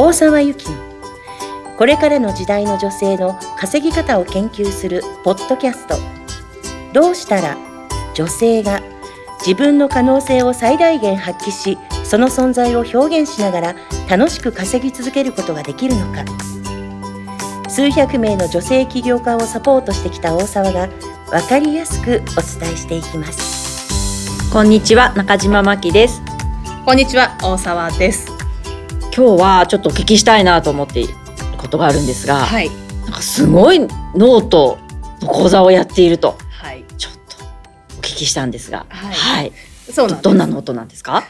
大沢由紀のこれからの時代の女性の稼ぎ方を研究するポッドキャスト。どうしたら女性が自分の可能性を最大限発揮しその存在を表現しながら楽しく稼ぎ続けることができるのか。数百名の女性起業家をサポートしてきた大沢が分かりやすくお伝えしていきます。こんにちは中島真希です。こんにちは大沢です今日はちょっとお聞きしたいなと思っていることがあるんですが、はい。なんかすごいノートの講座をやっているとはい。ちょっとお聞きしたんですがはい。い。そうどどんなノートなんですか、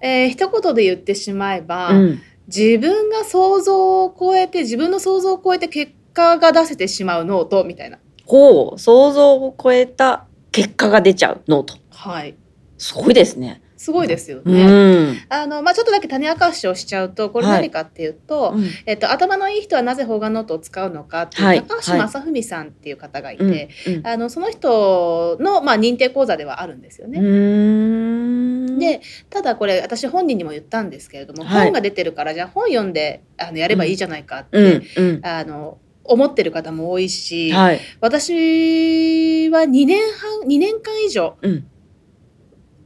えー一言で言ってしまえば、うん、自分が想像を超えて自分の想像を超えて結果が出せてしまうノートみたいな。こう。想像を超えた結果が出ちゃうノート。はい。すごいですね。すごいですようね、ん、あのまあちょっとだけ種明かしをしちゃうとこれはい。何かっていうと、うん。えっと、頭のいい人はなぜ方眼ノートを使うのかっていう、はい。高橋正文さんっていう方がいて、うんうん。あのその人の、まあ、認定講座ではあるんですよね。でただこれ私本人にも言ったんですけれども、はい。本が出てるからじゃあ本読んであのやればいいじゃないかって、うん。うん。あの思ってる方も多いし、はい。私は2年半2年間以上うん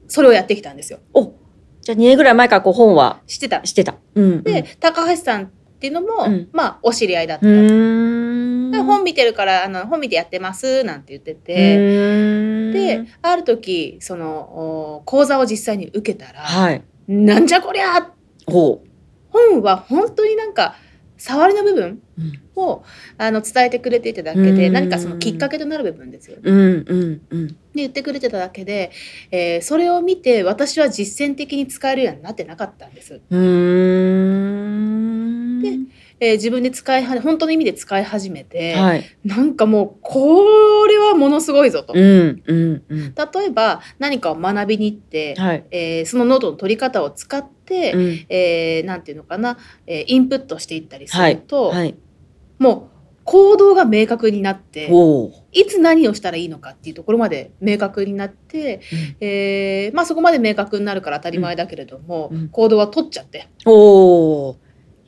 それをやってきたんですよ。おじゃあ2年ぐらい前からこう本はしてた。してた。うん、で、高橋さんっていうのも、うんまあお知り合いだった。本見てるからあの本見てやってますなんて言ってうて、である時そのお講座を実際に受けたら、はいなんじゃこりゃほ本は本当になんか触りの部分う、うん、をあの伝えてくれていただけでうん何かそのきっかけとなる部分ですよね。うんうんうんで言ってくれてただけで、えーそれを見て私は実践的に使えるようになってなかったんです。うーんでえー自分で使いは本当の意味で使い始めて、はい。なんかもうこれはものすごいぞと。うんうんうん。例えば何かを学びに行って、はい。えーそのノートの取り方を使って、うん。えーなんていうのかな、えーインプットしていったりすると、はいもう行動が明確になっていつ何をしたらいいのかっていうところまで明確になって、えーまあ、そこまで明確になるから当たり前だけれども、うん。行動は取っちゃって。おー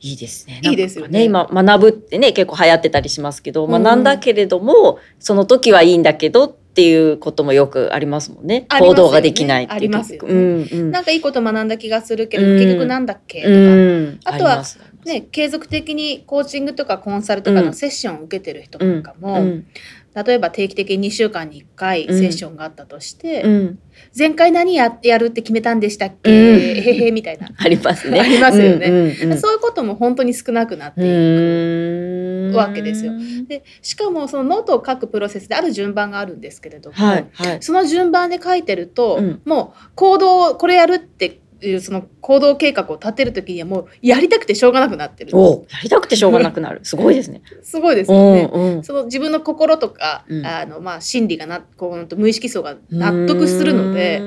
いいですね。いいですよね。今学ぶってね結構流行ってたりしますけど、うん学ん。だけれどもその時はいいんだけどっていうこともよくありますもんね。ね。行動ができないっていうありますよね。うんうん。なんかいいこと学んだ気がするけど、うん結局なんだっけとか、うん。あとはね、継続的にコーチングとかコンサルとかのセッションを受けてる人なんかも、うん例えば定期的に2週間に1回うん。セッションがあったとして、うん。前回何ややるって決めたんでしたっけ、うん。へへへみたいな、ありますね。ありますよね。うんうんうん。そういうことも本当に少なくなっていく。わけですよ。でしかもそのノートを書くプロセスである順番があるんですけれども、はいはい。その順番で書いてると、うん。もう行動これやるっていうその行動計画を立てる時にはもうやりたくてしょうがなくなってるおやりたくてしょうがなくなる。すごいですね。すごいですうよね。んうんその自分の心とか、うんあのまあ心理がなこう無意識層が納得するのうで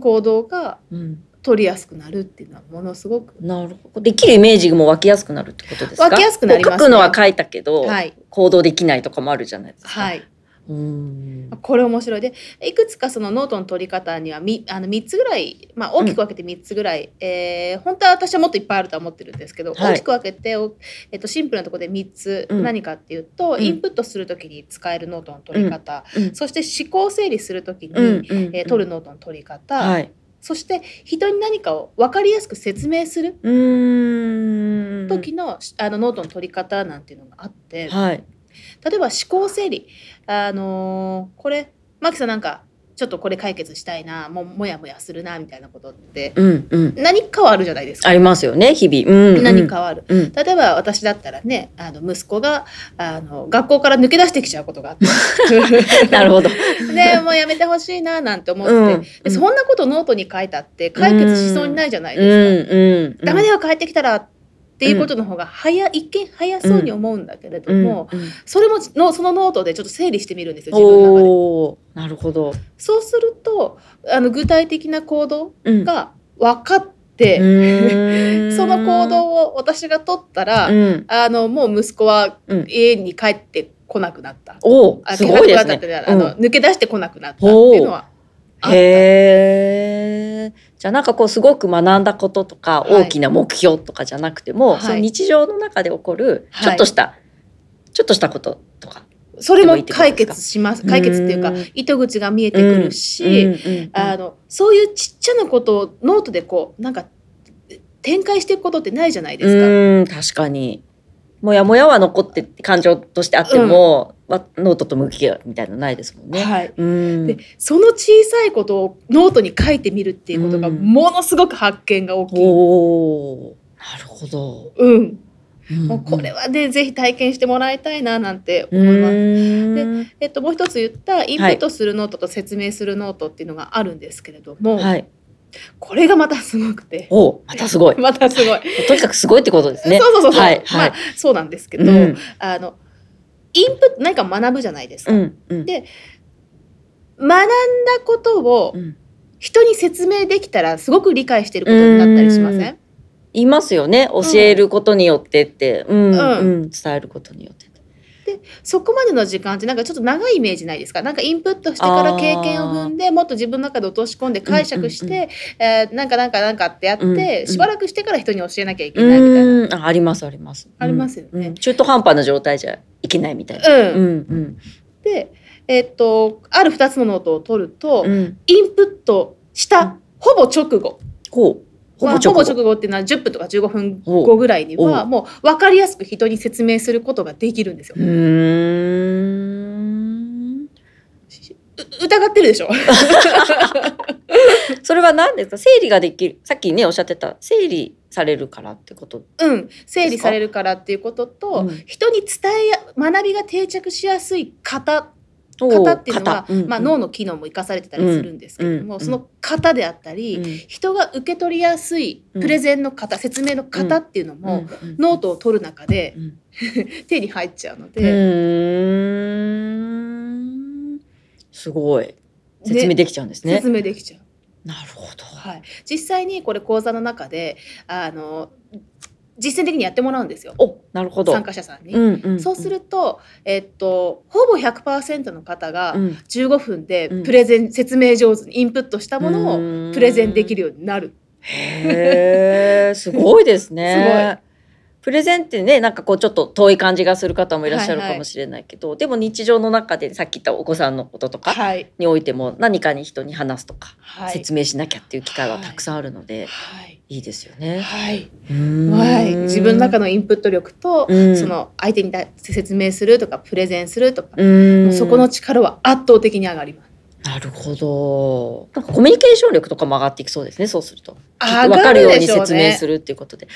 行動がうん取りやすくなるっていうのはものすごくなるほど。できるイメージも湧きやすくなるってことですか？湧きやすくなりますね書くのは書いたけど、はい行動できないとかもあるじゃないですか。はいうーん。これ面白い。でいくつかそのノートの取り方にはみあの3つぐらい、まあ、大きく分けて3つぐらい、えー本当は私はもっといっぱいあるとは思ってるんですけど、はい。大きく分けて、おえっと、シンプルなところで3つ、うん。何かっていうと、うん。インプットする時に使えるノートの取り方、うん。そして思考整理する時に、うん。うん。えー取るノートの取り方、はい。そして人に何かを分かりやすく説明する。時の,、あのノートの取り方なんていうのがあって、はい。例えば思考整理あのーこれマキさんなんかちょっとこれ解決したいなももやもやするなみたいなことってうんうん。何かはあるじゃないですか。ありますよね日々。うん、うん。何かはある。うん。例えば私だったらねあの息子があの学校から抜け出してきちゃうことがあって なるほど。で もうやめてほしいななんて思って、うんでそんなことノートに書いたって解決しそうにないじゃないうんですか。うん。ダメだよ帰ってきたらっていうことの方が早一見早そうに思うんだけれども、うんうんそれものそのノートでちょっと整理してみるんですよ自分の中で。なるほど。そうするとあの具体的な行動うん。が分かって、その行動を私が取ったら、うん。あのもう息子はうん家に帰ってこなくなった。おすごいですねあの、うん抜け出してこなくなったっていうのはあったへえ。じゃあなんかこうすごく学んだこととかはい。大きな目標とかじゃなくても、はい。その日常の中で起こるはい。ちょっとした、ちょっとしたこととか。それも解決します。解決っていうかうん。糸口が見えてくるし、あのそういうちっちゃなことをノートでこうなんか展開していくことってないじゃないですか。うん確かに。もやもやは残って感情としてあっても、わノートと向き合うみたいなのないですもんね。はい、うんでその小さいことをノートに書いてみるっていうことがうんものすごく発見が大きい。おーなるほど。うん、うんもうこれはね、ぜひ体験してもらいたいななんてう思います。んえっと、もう一つ言ったインプットするノートと説明するノートっていうのがあるんですけれども、はい。これがまたすごくておまたすごい。またすごい。とにかくすごいってことですね。そうそうそうそう、はいはいまあそうなんですけど、うんあのインプット何か学ぶじゃないですか。うんうん。で学んだことをうん。人に説明できたらすごく理解してることになったりしません？いますよね。教えることによってって、うんうん。うん。伝えることによって。そこまでの時間ってなんかちょっと長いイメージないですか？なんかインプットしてから経験を踏んでもっと自分の中で落とし込んで解釈して、えーなんかなんかなんかってやって、うんうんしばらくしてから人に教えなきゃいけないみたいな。うんあありますあります。ありますよね。うん。うん中途半端な状態じゃいけないみたいな。う。んうんうん。で、えっとある2つのノートを取ると、うん。インプットしたほぼ直後。ほう。ほぼまあ直後。直後っていうのは10分とか15分お後ぐらいにはおもう分かりやすく人に説明することができるんですよ。うー。ん。う疑ってるでしょ？それは何ですか？整理ができる。さっきねおっしゃってた整理されるからってこと。うん、整理されるからっていうことと、うん。人に伝えや学びが定着しやすい型おー型っていうのは、まあ、脳の機能も生かされてたりするんですけれども、うんその型であったり、うん。人が受け取りやすいプレゼンの型、説明の型っていうのも、うんノートを取る中でうん。手に入っちゃうのうで、すごい。説明できちゃうんですね説明できちゃう。なるほど。はい、実際にこれ講座の中であの実践的にやってもらうんですよ。おなるほど。参加者さんに。うんうんそうすると、えっと、ほぼ100%の方がうん。15分でうん。プレゼン、説明上手にインプットしたものをプレゼンできるようになる。へえすごいですね プレゼンってねなんかこうちょっと遠い感じがする方もいらっしゃるはいはいかもしれないけど、でも日常の中でさっき言ったお子さんのこととかはい、においても何かに人に話すとか、はい、説明しなきゃっていう機会はたくさんあるので、はいい、いですよね。はい、はい、自分の中のインプット力と、うんその相手に対して説明するとかプレゼンするとか、そこの力は圧倒的に上がります。なるほど。なんかコミュニケーション力とかも上がっていきそうですね。そうすると、上分かがるように説明するっていうことで。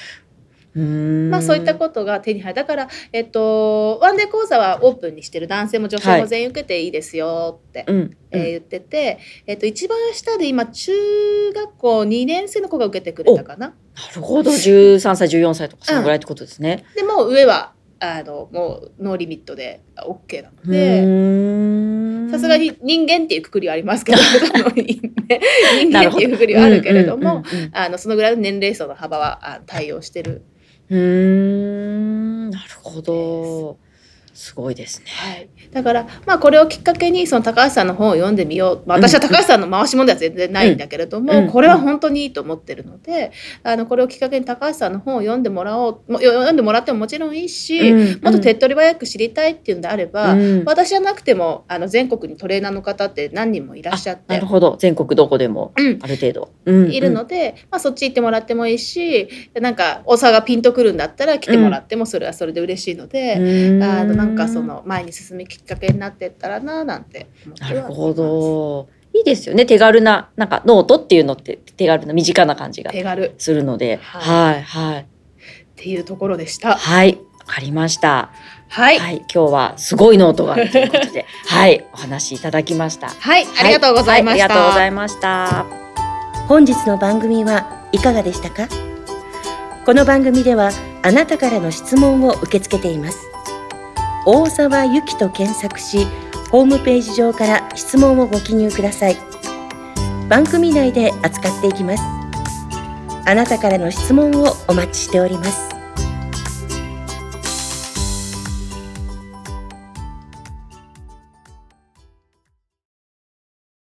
まあ、そういったことが手に入るだから、えっと、ワンデー講座はオープンにしてる男性も女性も全員受けていいですよって、うん、えー言ってて、えっと、一番下で今中学校2年生の子が受けてくれたかな。なるほど。十三歳、十四歳とかそのぐらいってことですね。でもう上はあのもうノーリミットで OK なのうで。さすが。に人間っていうくくりはありますけど 人間っていうくくりはあるけれども、そのぐらいの年齢層の幅はあ対応してるうーんなるほど。すごいですね。はい、だから、まあ、これをきっかけにその高橋さんの本を読んでみよう、まあ、私は高橋さんの回し物では全然ないんだけれども、うん。これは本当にいいと思ってるのであのこれをきっかけに高橋さんの本を読んでもらおう。読んでもらってももちろんいいし、うん。もっと手っ取り早く知りたいっていうんであれば、うん。私じゃなくてもあの全国にトレーナーの方って何人もいらっしゃってなる。ほど。全国どこでもうん。ある程度、うん。いるので、まあ、そっち行ってもらってもいいしなんか大沢がピンとくるんだったら来てもらってもそれはそれで嬉しいので、うん。あのなんかその前に進むきっかけになってったらななんて思ってはなるほど。いいですよね。手軽な、なんかノートっていうのって手軽な身近な感じが手軽っするので。ははい、はい。ていうところでした。はい、わかりました。はい、はい、今日はすごいノートがあるということで、はい、お話しいただきました。はい、ありがとうございました。はありがとうございました。本日の番組はいかがでしたか？この番組ではあなたからの質問を受け付けています大沢ゆきと検索しホームページ上から質問をご記入ください。番組内で扱っていきます。あなたからの質問をお待ちしております。